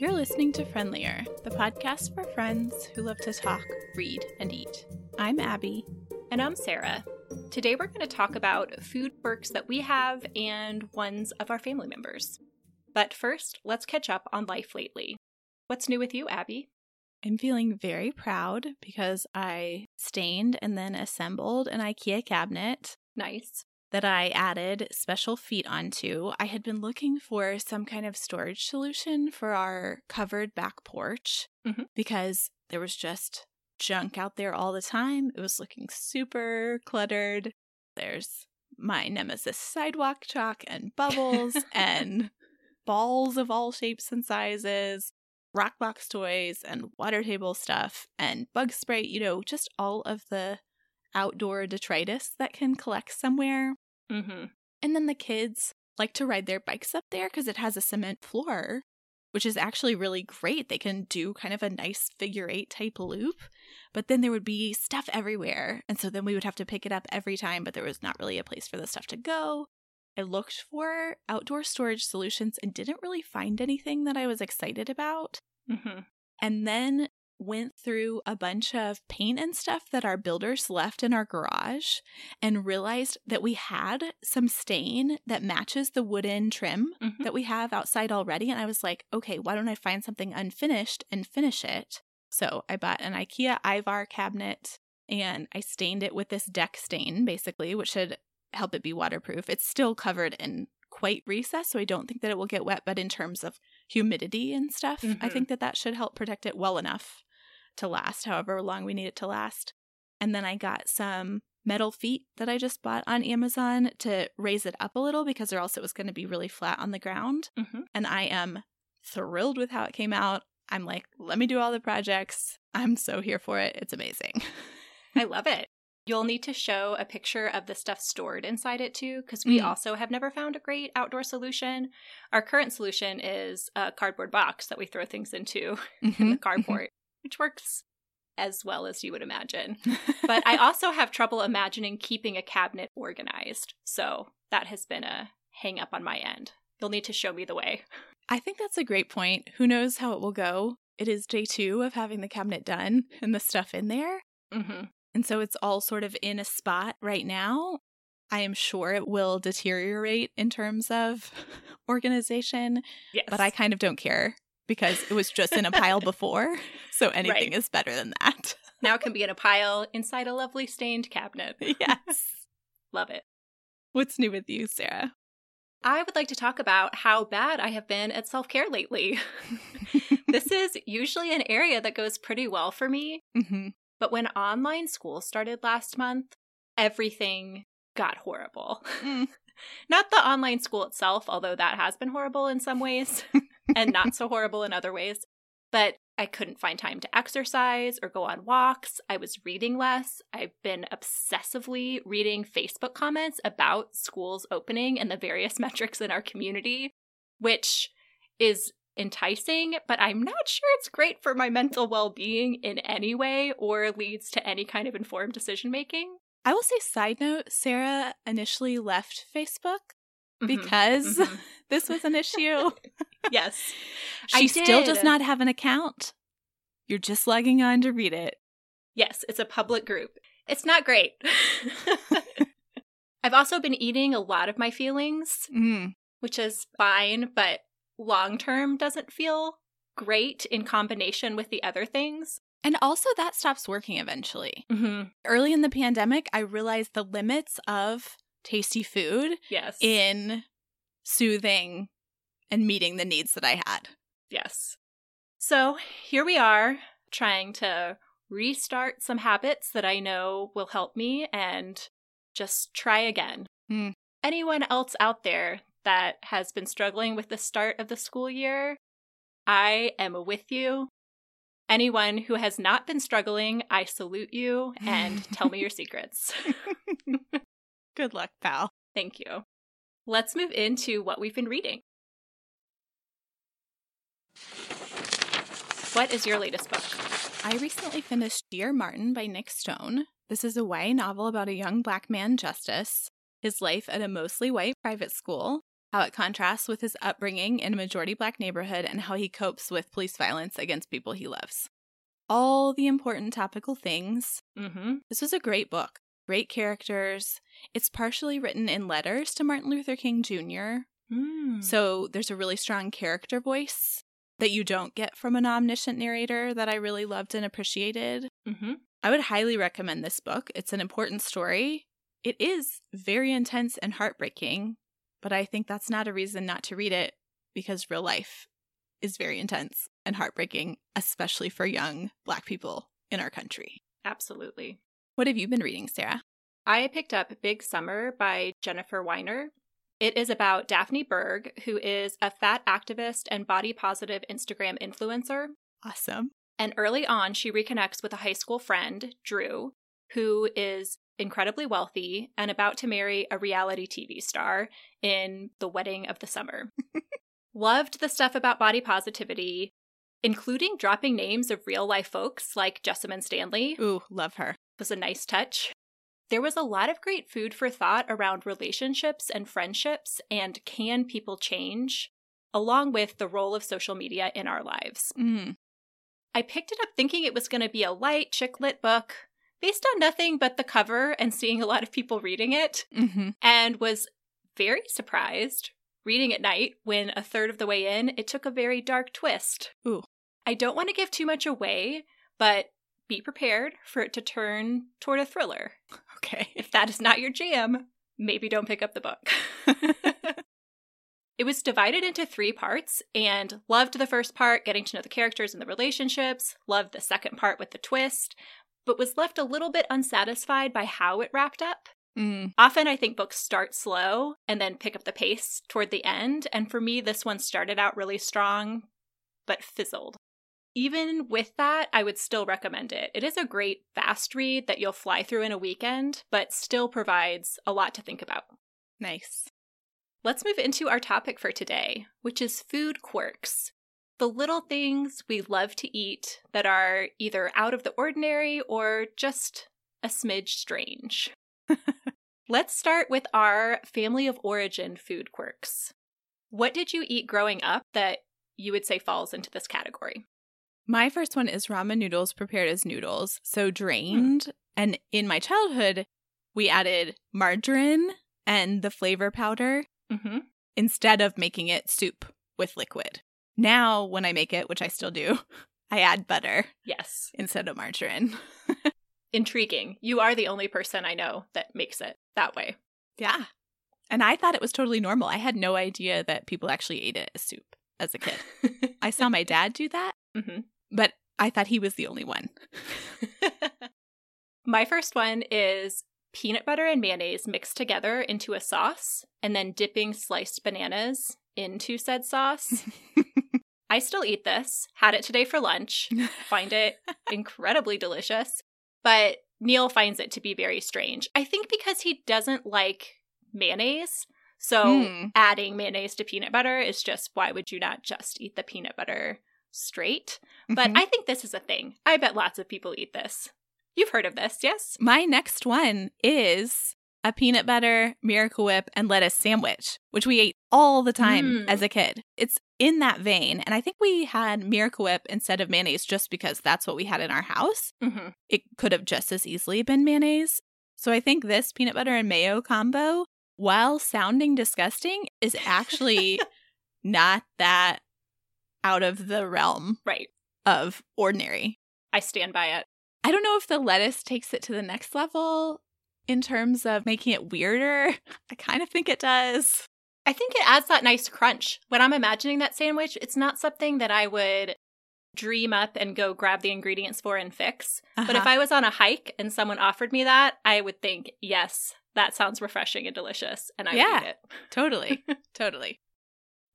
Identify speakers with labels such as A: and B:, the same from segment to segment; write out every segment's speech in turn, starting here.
A: You're listening to Friendlier, the podcast for friends who love to talk, read, and eat. I'm Abby.
B: And I'm Sarah. Today we're going to talk about food quirks that we have and ones of our family members. But first, let's catch up on life lately. What's new with you, Abby?
A: I'm feeling very proud because I stained and then assembled an IKEA cabinet.
B: Nice
A: that I added special feet onto. I had been looking for some kind of storage solution for our covered back porch
B: mm-hmm.
A: because there was just junk out there all the time. It was looking super cluttered. There's my nemesis sidewalk chalk and bubbles and balls of all shapes and sizes, rock box toys and water table stuff and bug spray, you know, just all of the outdoor detritus that can collect somewhere.
B: Mm-hmm.
A: And then the kids like to ride their bikes up there because it has a cement floor, which is actually really great. They can do kind of a nice figure eight type loop, but then there would be stuff everywhere. And so then we would have to pick it up every time, but there was not really a place for the stuff to go. I looked for outdoor storage solutions and didn't really find anything that I was excited about.
B: Mm-hmm.
A: And then went through a bunch of paint and stuff that our builders left in our garage and realized that we had some stain that matches the wooden trim
B: mm-hmm.
A: that we have outside already. And I was like, okay, why don't I find something unfinished and finish it? So I bought an IKEA Ivar cabinet and I stained it with this deck stain, basically, which should help it be waterproof. It's still covered in quite recessed, so I don't think that it will get wet, but in terms of humidity and stuff,
B: mm-hmm.
A: I think that that should help protect it well enough to last, however long we need it to last. And then I got some metal feet that I just bought on Amazon to raise it up a little because or else it was going to be really flat on the ground.
B: Mm-hmm.
A: And I am thrilled with how it came out. I'm like, let me do all the projects. I'm so here for it. It's amazing.
B: I love it. You'll need to show a picture of the stuff stored inside it too, because we mm. also have never found a great outdoor solution. Our current solution is a cardboard box that we throw things into
A: mm-hmm.
B: in the carport which works as well as you would imagine. but I also have trouble imagining keeping a cabinet organized. So that has been a hang up on my end. You'll need to show me the way.
A: I think that's a great point. Who knows how it will go? It is day two of having the cabinet done and the stuff in there.
B: Mm-hmm.
A: And so it's all sort of in a spot right now. I am sure it will deteriorate in terms of organization.
B: Yes.
A: But I kind of don't care because it was just in a pile before. So anything right. is better than that.
B: now it can be in a pile inside a lovely stained cabinet.
A: Yes.
B: Love it.
A: What's new with you, Sarah?
B: I would like to talk about how bad I have been at self care lately. this is usually an area that goes pretty well for me.
A: Mm-hmm.
B: But when online school started last month, everything got horrible.
A: Mm.
B: Not the online school itself, although that has been horrible in some ways and not so horrible in other ways. But I couldn't find time to exercise or go on walks. I was reading less. I've been obsessively reading Facebook comments about schools opening and the various metrics in our community, which is enticing, but I'm not sure it's great for my mental well being in any way or leads to any kind of informed decision making.
A: I will say, side note, Sarah initially left Facebook
B: mm-hmm.
A: because mm-hmm. this was an issue.
B: yes.
A: she still does not have an account. You're just logging on to read it.
B: Yes, it's a public group. It's not great. I've also been eating a lot of my feelings,
A: mm.
B: which is fine, but long term doesn't feel great in combination with the other things.
A: And also, that stops working eventually.
B: Mm-hmm.
A: Early in the pandemic, I realized the limits of tasty food
B: yes.
A: in soothing and meeting the needs that I had.
B: Yes. So here we are trying to restart some habits that I know will help me and just try again.
A: Mm.
B: Anyone else out there that has been struggling with the start of the school year, I am with you. Anyone who has not been struggling, I salute you and tell me your secrets.
A: Good luck, pal.
B: Thank you. Let's move into what we've been reading. What is your latest book?
A: I recently finished Dear Martin by Nic Stone. This is a YA novel about a young black man, Justice, his life at a mostly white private school, how it contrasts with his upbringing in a majority black neighborhood, and how he copes with police violence against people he loves. All the important topical things.
B: Mm-hmm.
A: This was a great book. Great characters. It's partially written in letters to Martin Luther King Jr.,
B: Mm.
A: so there's a really strong character voice that you don't get from an omniscient narrator that I really loved and appreciated.
B: Mm-hmm.
A: I would highly recommend this book. It's an important story. It is very intense and heartbreaking, but I think that's not a reason not to read it because real life is very intense and heartbreaking, especially for young Black people in our country.
B: Absolutely.
A: What have you been reading, Sarah?
B: I picked up Big Summer by Jennifer Weiner. It is about Daphne Berg, who is a fat activist and body positive Instagram influencer.
A: Awesome.
B: And early on, she reconnects with a high school friend, Drew, who is incredibly wealthy and about to marry a reality TV star in The Wedding of the Summer. Loved the stuff about body positivity, including dropping names of real life folks like Jessamyn Stanley,
A: Ooh, love her.
B: was a nice touch. There was a lot of great food for thought around relationships and friendships and can people change, along with the role of social media in our lives.
A: Mm.
B: I picked it up thinking it was going to be a light, chick lit book based on nothing but the cover and seeing a lot of people reading it,
A: hmm
B: and was very surprised reading at night when a third of the way in, it took a very dark twist.
A: Ooh.
B: I don't want to give too much away, but be prepared for it to turn toward a thriller.
A: Okay.
B: If that is not your jam, maybe don't pick up the book. it was divided into three parts and loved the first part, getting to know the characters and the relationships, loved the second part with the twist, but was left a little bit unsatisfied by how it wrapped up.
A: Mm.
B: Often I think books start slow and then pick up the pace toward the end, and for me, this one started out really strong but fizzled. Even with that, I would still recommend it. It is a great fast read that you'll fly through in a weekend, but still provides a lot to think about.
A: Nice.
B: Let's move into our topic for today, which is food quirks. The little things we love to eat that are either out of the ordinary or just a smidge strange. Let's start with our family of origin food quirks. What did you eat growing up that you would say falls into this category?
A: My first one is ramen noodles prepared as noodles, so drained. And in my childhood, we added margarine and the flavor powder
B: Mm-hmm.
A: instead of making it soup with liquid. Now, when I make it, which I still do, I add butter
B: Yes.
A: instead of margarine.
B: Intriguing. You are the only person I know that makes it that way.
A: Yeah. And I thought it was totally normal. I had no idea that people actually ate it as soup as a kid. I saw my dad do that,
B: Mhm.
A: But I thought he was the only one.
B: My first one is peanut butter and mayonnaise mixed together into a sauce and then dipping sliced bananas into said sauce. I still eat this. Had it today for lunch. Find it incredibly delicious. But Neil finds it to be very strange. I think because he doesn't like mayonnaise. So
A: Hmm.
B: adding mayonnaise to peanut butter is just why would you not just eat the peanut butter straight? But
A: Mhm.
B: I think this is a thing. I bet lots of people eat this. You've heard of this, yes?
A: My next one is a peanut butter, Miracle Whip, and lettuce sandwich, which we ate all the time
B: Mm.
A: as a kid. It's in that vein. And I think we had Miracle Whip instead of mayonnaise just because that's what we had in our house.
B: Mm-hmm.
A: It could have just as easily been mayonnaise. So I think this peanut butter and mayo combo, while sounding disgusting, is actually not that out of the realm
B: Right.
A: of ordinary.
B: I stand by it.
A: I don't know if the lettuce takes it to the next level in terms of making it weirder. I kind of think it does.
B: I think it adds that nice crunch. When I'm imagining that sandwich, it's not something that I would dream up and go grab the ingredients for and fix. But if
A: Uh-huh.
B: I was on a hike and someone offered me that, I would think, yes, that sounds refreshing and delicious, and I would
A: Yeah.
B: eat it.
A: totally, totally.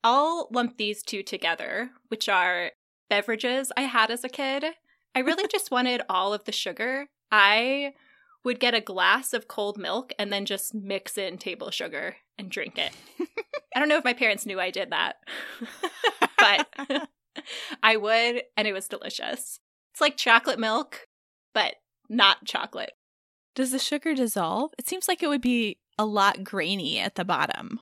B: I'll lump these two together, which are beverages I had as a kid. I really just wanted all of the sugar. I would get a glass of cold milk and then just mix in table sugar and drink it. I don't know if my parents knew I did that, but I would, and it was delicious. It's like chocolate milk, but not chocolate.
A: Does the sugar dissolve? It seems like it would be a lot grainy at the bottom.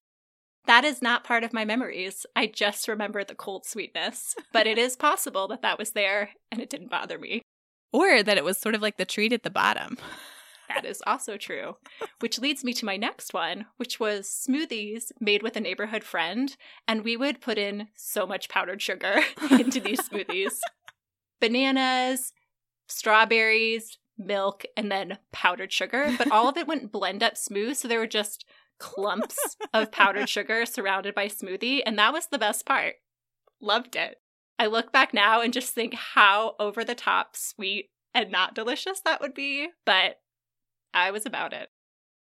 B: That is not part of my memories. I just remember the cold sweetness. But it is possible that that was there and it didn't bother me.
A: Or that it was sort of like the treat at the bottom.
B: That is also true. Which leads me to my next one, which was smoothies made with a neighborhood friend. And we would put in so much powdered sugar into these smoothies bananas, strawberries, milk, and then powdered sugar. But all of it wouldn't blend up smooth. So there were just clumps of powdered sugar surrounded by smoothie. And that was the best part. Loved it. I look back now and just think how over the top sweet and not delicious that would be. But I was about it.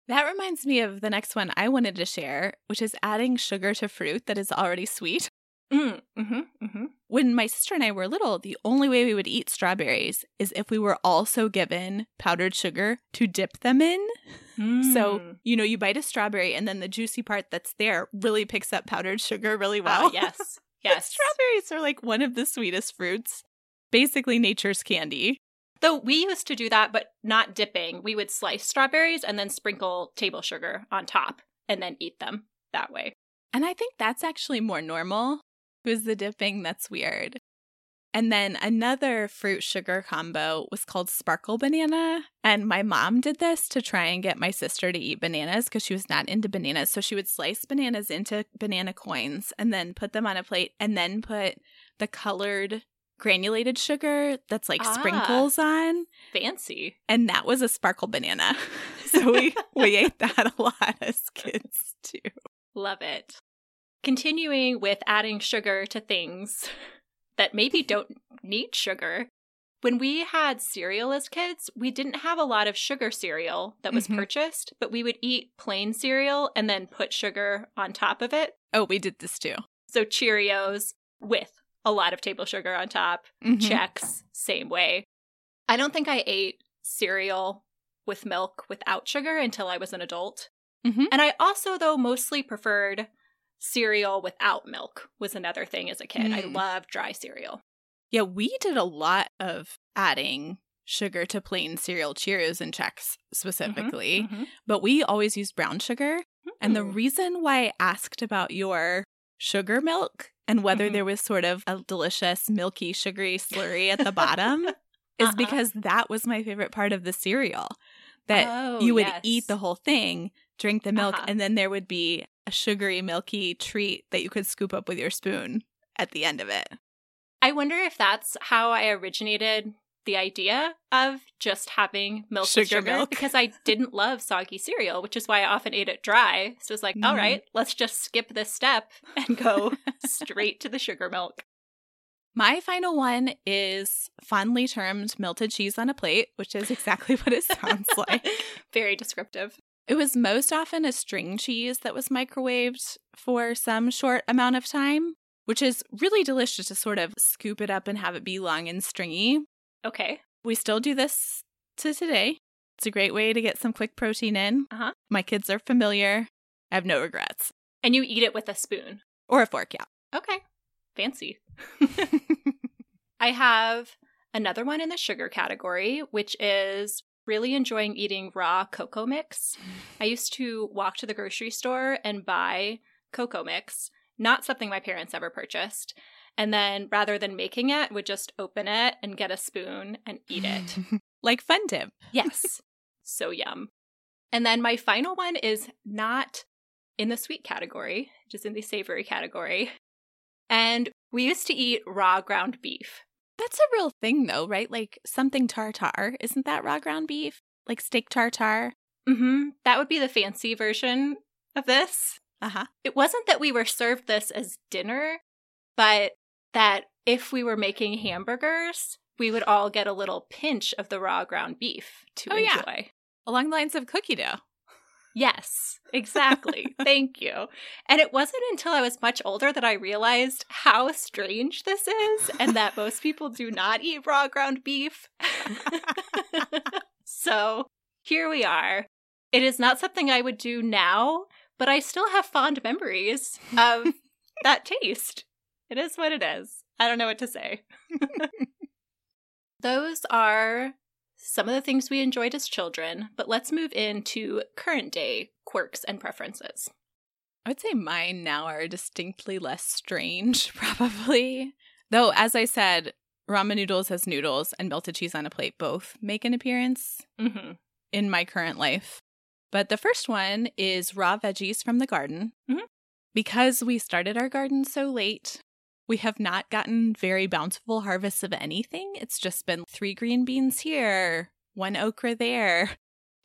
A: That reminds me of the next one I wanted to share, which is adding sugar to fruit that is already sweet.
B: Mm, mm-hmm, mm-hmm.
A: When my sister and I were little, the only way we would eat strawberries is if we were also given powdered sugar to dip them in.
B: Mm.
A: So, you know, you bite a strawberry and then the juicy part that's there really picks up powdered sugar really well.
B: Ah, yes. Yes.
A: strawberries are like one of the sweetest fruits, basically nature's candy.
B: Though we used to do that, but not dipping. We would slice strawberries and then sprinkle table sugar on top and then eat them that way.
A: And I think that's actually more normal. Was the dipping that's weird. And then another fruit sugar combo was called sparkle banana. And my mom did this to try and get my sister to eat bananas because she was not into bananas. So she would slice bananas into banana coins and then put them on a plate and then put the colored granulated sugar that's like
B: Ah.
A: sprinkles on.
B: Fancy.
A: And that was a sparkle banana. so we, we ate that a lot as kids too.
B: Love it. Continuing with adding sugar to things that maybe don't need sugar. When we had cereal as kids, we didn't have a lot of sugar cereal that was
A: Mhm.
B: purchased, but we would eat plain cereal and then put sugar on top of it.
A: Oh, we did this too.
B: So Cheerios with a lot of table sugar on top.
A: Mhm.
B: Chex, same way. I don't think I ate cereal with milk without sugar until I was an adult.
A: Mhm.
B: And I also, though, mostly preferred cereal without milk, was another thing as a kid. I
A: Mm.
B: love dry cereal.
A: Yeah, we did a lot of adding sugar to plain cereal Cheerios and Chex specifically,
B: Mhm.
A: but we always used brown sugar. And the
B: Mm.
A: reason why I asked about your sugar milk and whether
B: Mhm.
A: there was sort of a delicious, milky, sugary slurry at the bottom is
B: Uh-huh.
A: because that was my favorite part of the cereal. That
B: Oh,
A: you would
B: yes.
A: eat the whole thing, drink the milk,
B: Uh-huh.
A: and then there would be a sugary, milky treat that you could scoop up with your spoon at the end of it.
B: I wonder if that's how I originated the idea of just having milk
A: Sugar
B: sugar
A: milk.
B: because I didn't love soggy cereal, which is why I often ate it dry. So it's like, all
A: Mhm.
B: right, let's just skip this step and go straight to the sugar milk.
A: My final one is fondly termed melted cheese on a plate, which is exactly what it sounds like.
B: Very descriptive.
A: It was most often a string cheese that was microwaved for some short amount of time, which is really delicious to sort of scoop it up and have it be long and stringy.
B: Okay.
A: We still do this to today. It's a great way to get some quick protein in.
B: Uh-huh.
A: My kids are familiar. I have no regrets.
B: And you eat it with a spoon.
A: Or a fork, yeah.
B: Okay. Fancy. I have another one in the sugar category, which is really enjoying eating raw cocoa mix. I used to walk to the grocery store and buy cocoa mix, not something my parents ever purchased. And then rather than making it, would just open it and get a spoon and eat it.
A: like Fun Dip.
B: Yes. so yum. And then my final one is not in the sweet category, just in the savory category. And we used to eat raw ground beef.
A: That's a real thing, though, right? Like something tartar. Isn't that raw ground beef? Like steak tartar?
B: Mm-hmm. That would be the fancy version of this.
A: Uh huh.
B: It wasn't that we were served this as dinner, but that if we were making hamburgers, we would all get a little pinch of the raw ground beef to
A: Oh, yeah.
B: enjoy.
A: Along the lines of cookie dough.
B: Yes, exactly. Thank you. And it wasn't until I was much older that I realized how strange this is and that most people do not eat raw ground beef. so here we are. It is not something I would do now, but I still have fond memories of that taste. It is what it is. I don't know what to say. Those are some of the things we enjoyed as children, but let's move into current day quirks and preferences.
A: I would say mine now are distinctly less strange, probably. Though, as I said, ramen noodles as noodles and melted cheese on a plate both make an appearance
B: Mm-hmm.
A: in my current life. But the first one is raw veggies from the garden.
B: Mhm.
A: Because we started our garden so late, we have not gotten very bountiful harvests of anything. It's just been three green beans here, one okra there.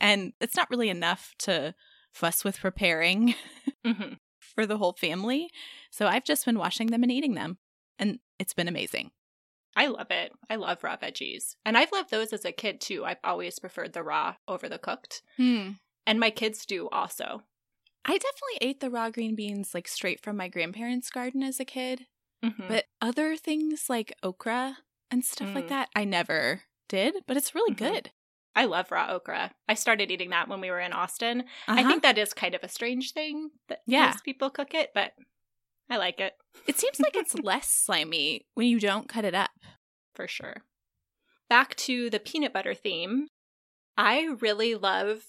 A: And it's not really enough to fuss with preparing
B: Mm-hmm.
A: for the whole family. So I've just been washing them and eating them. And it's been amazing.
B: I love it. I love raw veggies. And I've loved those as a kid too. I've always preferred the raw over the cooked.
A: Hmm.
B: And my kids do also.
A: I definitely ate the raw green beans like straight from my grandparents' garden as a kid.
B: Mhm.
A: But other things like okra and stuff like
B: Mm.
A: that, I never did, but it's really
B: Mhm.
A: good.
B: I love raw okra. I started eating that when we were in Austin. I
A: Uh-huh.
B: think that is kind of a strange thing that
A: Yeah.
B: most people cook it, but I like it
A: it seems like it's less slimy when you don't cut it up.
B: for sure. Back to the peanut butter theme. I really love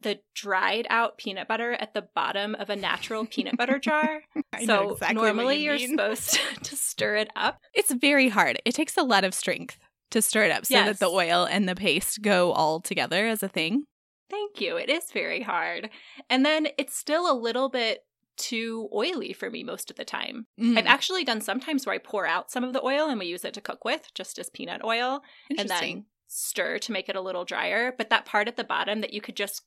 B: the dried out peanut butter at the bottom of a natural peanut butter jar. So
A: exactly
B: normally
A: you
B: are supposed to stir it up.
A: It's very hard. It takes a lot of strength to stir it up so that the oil and the paste go all together as a thing.
B: Thank you. It is very hard. And then it's still a little bit too oily for me most of the time.
A: Mm,
B: I've actually done sometimes where I pour out some of the oil and we use it to cook with, just as peanut oil, and then stir to make it a little drier. But that part at the bottom that you could just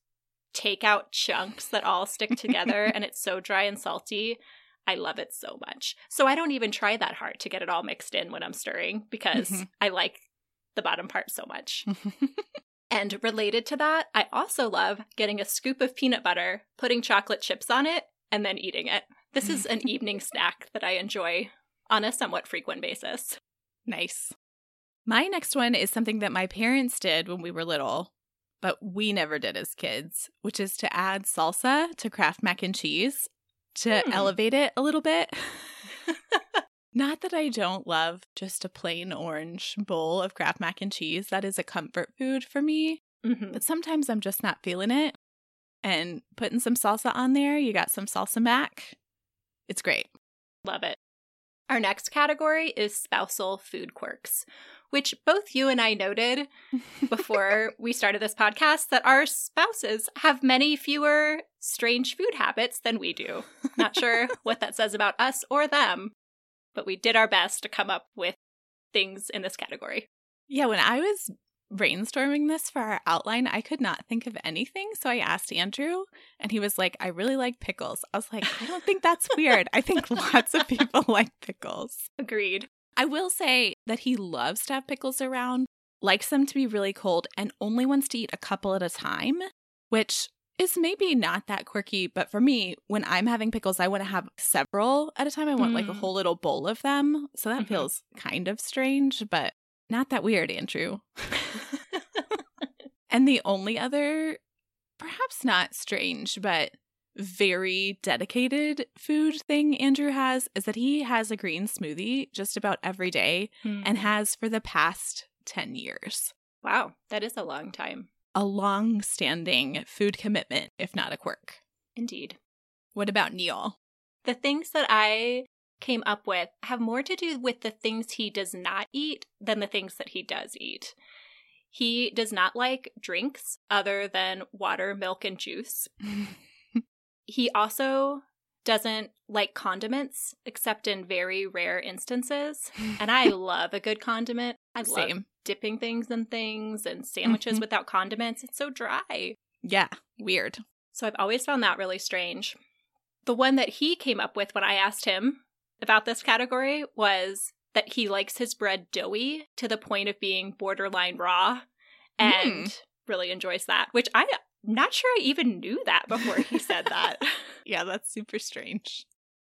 B: take out chunks that all stick together and it's so dry and salty. I love it so much. So I don't even try that hard to get it all mixed in when I'm stirring because
A: Mhm.
B: I like the bottom part so much. And related to that, I also love getting a scoop of peanut butter, putting chocolate chips on it, and then eating it. This is an evening snack that I enjoy on a somewhat frequent basis.
A: nice. My next one is something that my parents did when we were little, but we never did as kids, which is to add salsa to Kraft mac and cheese to
B: Hmm.
A: elevate it a little bit. Not that I don't love just a plain orange bowl of Kraft mac and cheese. That is a comfort food for me.
B: Mhm.
A: But sometimes I'm just not feeling it. And putting some salsa on there, you got some salsa mac. It's great.
B: Love it. Our next category is spousal food quirks, which both you and I noted before we started this podcast that our spouses have many fewer strange food habits than we do. Not sure what that says about us or them, but we did our best to come up with things in this category.
A: Yeah, when I was brainstorming this for our outline, I could not think of anything. So I asked Andrew, and he was like, I really like pickles. I was like, I don't think that's weird. I think lots of people like pickles.
B: Agreed.
A: I will say that he loves to have pickles around, likes them to be really cold, and only wants to eat a couple at a time, which is maybe not that quirky. But for me, when I'm having pickles, I want to have several at a time. I want like a
B: Mm.
A: whole little bowl of them. So that
B: Mhm.
A: feels kind of strange, but not that weird, Andrew. And the only other, perhaps not strange, but very dedicated food thing Andrew has is that he has a green smoothie just about every day and hmm. has for the past 10 years.
B: wow, that is a long time.
A: A long standing food commitment, if not a quirk.
B: Indeed.
A: What about Neil?
B: The things that I came up with have more to do with the things he does not eat than the things that he does eat. He does not like drinks other than water, milk, and juice. He also doesn't like condiments except in very rare instances. And I love a good condiment. I love dipping things in things and sandwiches
A: Mhm.
B: without condiments. It's so dry.
A: Yeah, weird.
B: So I've always found that really strange. The one that he came up with when I asked him about this category was that he likes his bread doughy to the point of being borderline raw and hmm. really enjoys that, which I'm not sure I even knew that before he said that.
A: Yeah, that's super strange.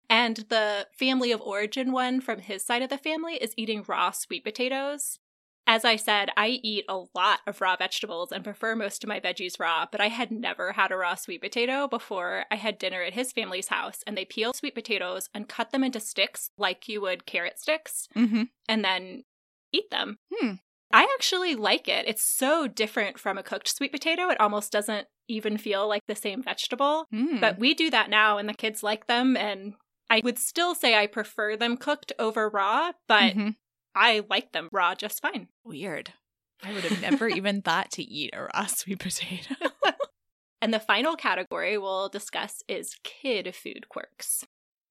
B: And the family of origin one from his side of the family is eating raw sweet potatoes. As I said, I eat a lot of raw vegetables and prefer most of my veggies raw, but I had never had a raw sweet potato before I had dinner at his family's house. And they peel sweet potatoes and cut them into sticks like you would carrot sticks
A: Mm-hmm.
B: and then eat them.
A: Hmm.
B: I actually like it. It's so different from a cooked sweet potato, it almost doesn't even feel like the same vegetable.
A: Mm.
B: But we do that now, and the kids like them. And I would still say I prefer them cooked over raw, but
A: Mhm.
B: I like them raw just fine.
A: weird. I would have never even thought to eat a raw sweet potato.
B: And the final category we'll discuss is kid food quirks.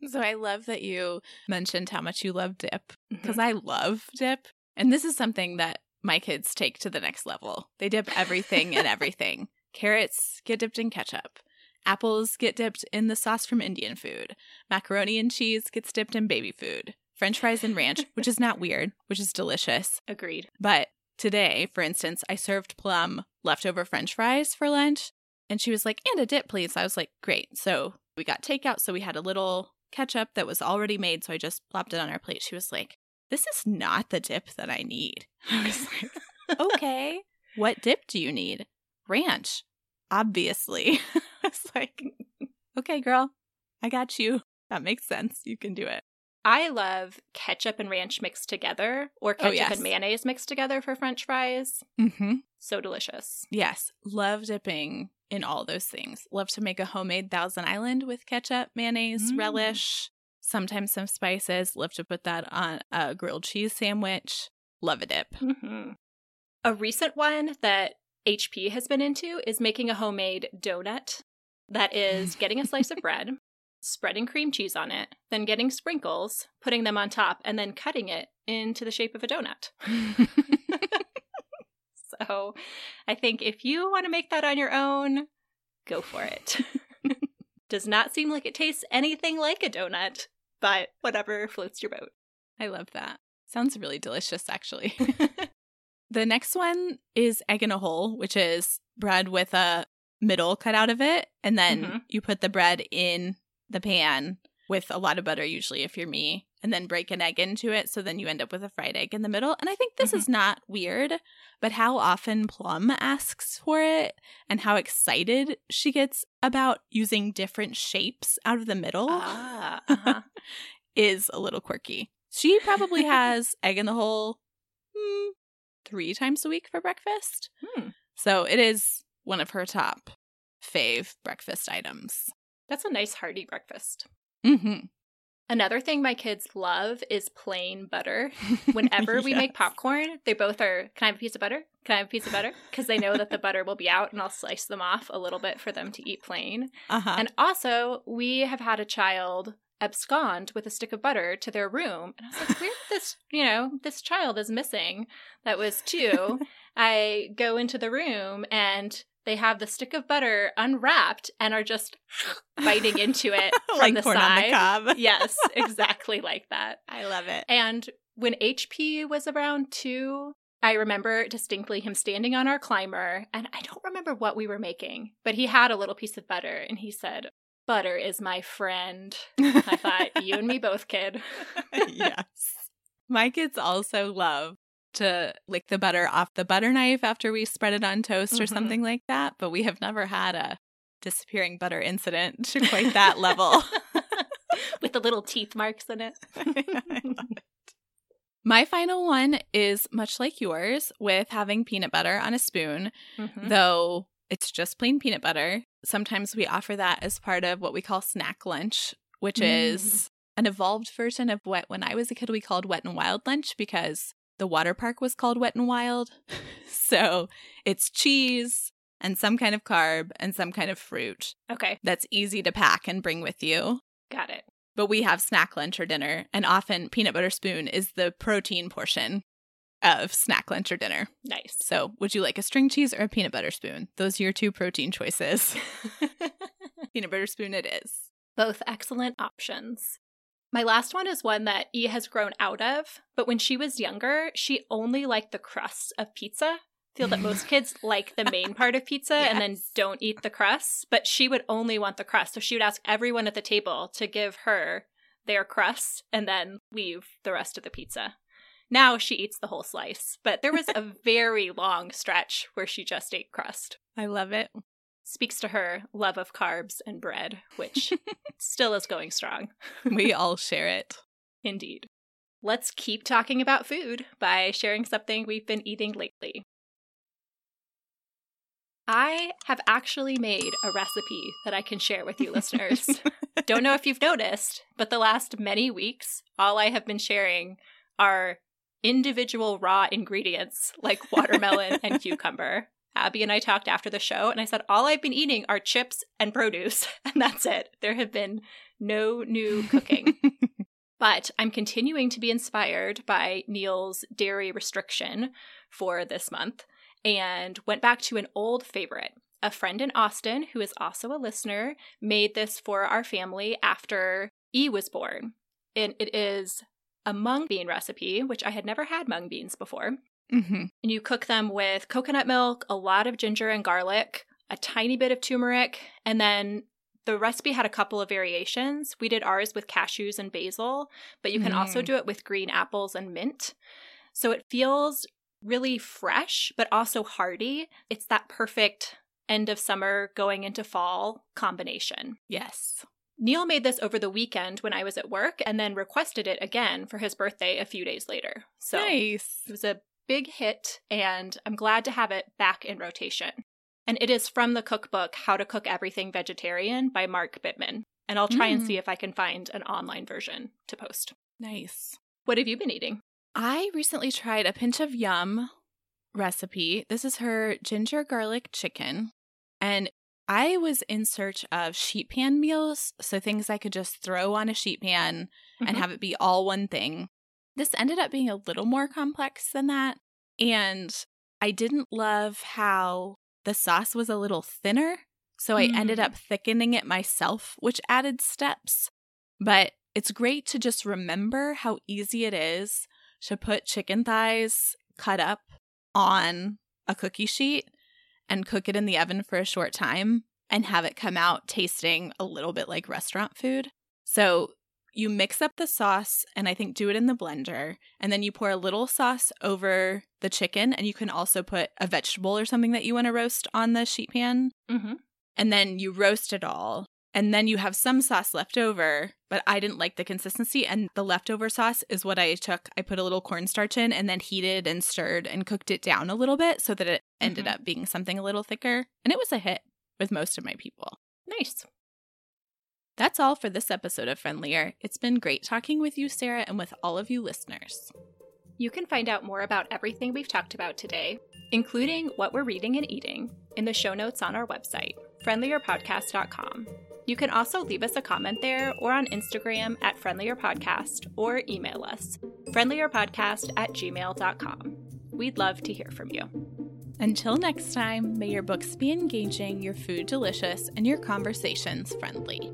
A: so I love that you mentioned how much you love dip because
B: Mhm.
A: I love dip. And this is something that my kids take to the next level. They dip everything in everything. Carrots get dipped in ketchup. Apples get dipped in the sauce from Indian food. Macaroni and cheese gets dipped in baby food. French fries and ranch, which is not weird, which is delicious.
B: Agreed.
A: But today, for instance, I served Plum leftover french fries for lunch. And she was like, and a dip, please. I was like, great. So we got takeout. So we had a little ketchup that was already made. So I just plopped it on our plate. She was like, this is not the dip that I need. I was like, okay. What dip do you need? Ranch. Obviously. I was like, okay, girl, I got you. That makes sense. You can do it.
B: I love ketchup and ranch mixed together or
A: Oh,
B: ketchup
A: yes.
B: and mayonnaise mixed together for french fries.
A: Mm-hmm.
B: So delicious.
A: Yes, love dipping in all those things. Love to make a homemade Thousand Island with ketchup, mayonnaise,
B: Mm.
A: relish, sometimes some spices. Love to put that on a grilled cheese sandwich. Love a dip.
B: hmm A recent one that HP has been into is making a homemade donut. That is getting a slice of bread, spreading cream cheese on it, then getting sprinkles, putting them on top, and then cutting it into the shape of a donut. So I think if you want to make that on your own, go for it. Does not seem like it tastes anything like a donut, but whatever floats your boat.
A: I love that. Sounds really delicious, actually. the next one is egg in a hole, which is bread with a middle cut out of it. And then
B: Mhm.
A: you put the bread in the pan with a lot of butter, usually, if you're me, and then break an egg into it. So then you end up with a fried egg in the middle. And I think this is not weird, but how often Plum asks for it and how excited she gets about using different shapes out of the middle
B: Ah, uh-huh.
A: is a little quirky. She probably has egg in the hole hmm, three times a week for breakfast.
B: Hmm.
A: So it is one of her top fave breakfast items.
B: That's a nice hearty breakfast.
A: Mm-hmm.
B: Another thing my kids love is plain butter. Whenever we make popcorn, they both are, Can I have a piece of butter? Can I have a piece of butter? Because they know that the butter will be out and I'll slice them off a little bit for them to eat plain.
A: Uh-huh.
B: And also, we have had a child abscond with a stick of butter to their room. And I was like, where this, you know, this child is missing that was two. I go into the room and they have the stick of butter unwrapped and are just biting into it from
A: like
B: the side.
A: on the
B: yes, exactly like that.
A: I love it.
B: And when HP was around two, I remember distinctly him standing on our climber, and I don't remember what we were making, but he had a little piece of butter, and he said, Butter is my friend. I thought, you and me both, kid.
A: yes. My kids also love to lick the butter off the butter knife after we spread it on toast or
B: Mhm.
A: something like that, but we have never had a disappearing butter incident to quite that level.
B: With the little teeth marks in it.
A: It. My final one is much like yours with having peanut butter on a spoon,
B: Mhm.
A: though it's just plain peanut butter. Sometimes we offer that as part of what we call snack lunch, which
B: Mm.
A: is an evolved version of what when I was a kid we called wet and wild lunch because the water park was called wet and wild. so it's cheese and some kind of carb and some kind of fruit
B: Okay,
A: that's easy to pack and bring with you.
B: got it.
A: But we have snack lunch or dinner, and often peanut butter spoon is the protein portion of snack lunch or dinner.
B: Nice.
A: So, would you like a string cheese or a peanut butter spoon? Those are your two protein choices. peanut butter spoon, it is.
B: Both excellent options. My last one is one that E has grown out of, but when she was younger, she only liked the crust of pizza. Feel that most kids like the main part of pizza and then don't eat the crust, but she would only want the crust. So she would ask everyone at the table to give her their crust and then leave the rest of the pizza. Now she eats the whole slice, but there was a very long stretch where she just ate crust
A: I love it.
B: speaks to her love of carbs and bread, which still is going strong.
A: We all share it.
B: Indeed. Let's keep talking about food by sharing something we've been eating lately. I have actually made a recipe that I can share with you listeners. Don't know if you've noticed, but the last many weeks, all I have been sharing are individual raw ingredients like watermelon and cucumber. Abby and I talked after the show, and I said, All I've been eating are chips and produce, and that's it. There have been no new cooking. but I'm continuing to be inspired by Neil's dairy restriction for this month and went back to an old favorite. A friend in Austin, who is also a listener, made this for our family after E was born. And it is a mung bean recipe, which I had never had mung beans before.
A: Mm-hmm.
B: And you cook them with coconut milk, a lot of ginger and garlic, a tiny bit of turmeric, and then the recipe had a couple of variations. We did ours with cashews and basil, but you can mm. also do it with green apples and mint. So it feels really fresh, but also hearty. It's that perfect end of summer going into fall combination.
A: Yes.
B: Neil made this over the weekend when I was at work and then requested it again for his birthday a few days later. So
A: nice.
B: it was a big hit, and I'm glad to have it back in rotation. And it is from the cookbook How to Cook Everything Vegetarian by Mark Bittman. And I'll try mm. and see if I can find an online version to post.
A: Nice.
B: What have you been eating?
A: I recently tried a pinch of yum recipe. This is her ginger garlic chicken. And I was in search of sheet pan meals, so things I could just throw on a sheet pan mm-hmm. and have it be all one thing. This ended up being a little more complex than that. And I didn't love how the sauce was a little thinner. So I mm. ended up thickening it myself, which added steps. But it's great to just remember how easy it is to put chicken thighs cut up on a cookie sheet and cook it in the oven for a short time and have it come out tasting a little bit like restaurant food. So you mix up the sauce and I think do it in the blender. And then you pour a little sauce over the chicken. And you can also put a vegetable or something that you want to roast on the sheet pan.
B: Mm-hmm.
A: And then you roast it all and then you have some sauce left over, but I didn't like the consistency. And the leftover sauce is what I took. I put a little cornstarch in and then heated and stirred and cooked it down a little bit so that it ended mm-hmm. up being something a little thicker. And it was a hit with most of my people.
B: Nice.
A: That's all for this episode of Friendlier. It's been great talking with you, Sarah, and with all of you listeners.
B: You can find out more about everything we've talked about today, including what we're reading and eating, in the show notes on our website, friendlierpodcast.com. You can also leave us a comment there or on Instagram at Friendlier Podcast or email us, friendlierpodcast at gmail.com. We'd love to hear from you.
A: Until next time, may your books be engaging, your food delicious, and your conversations friendly.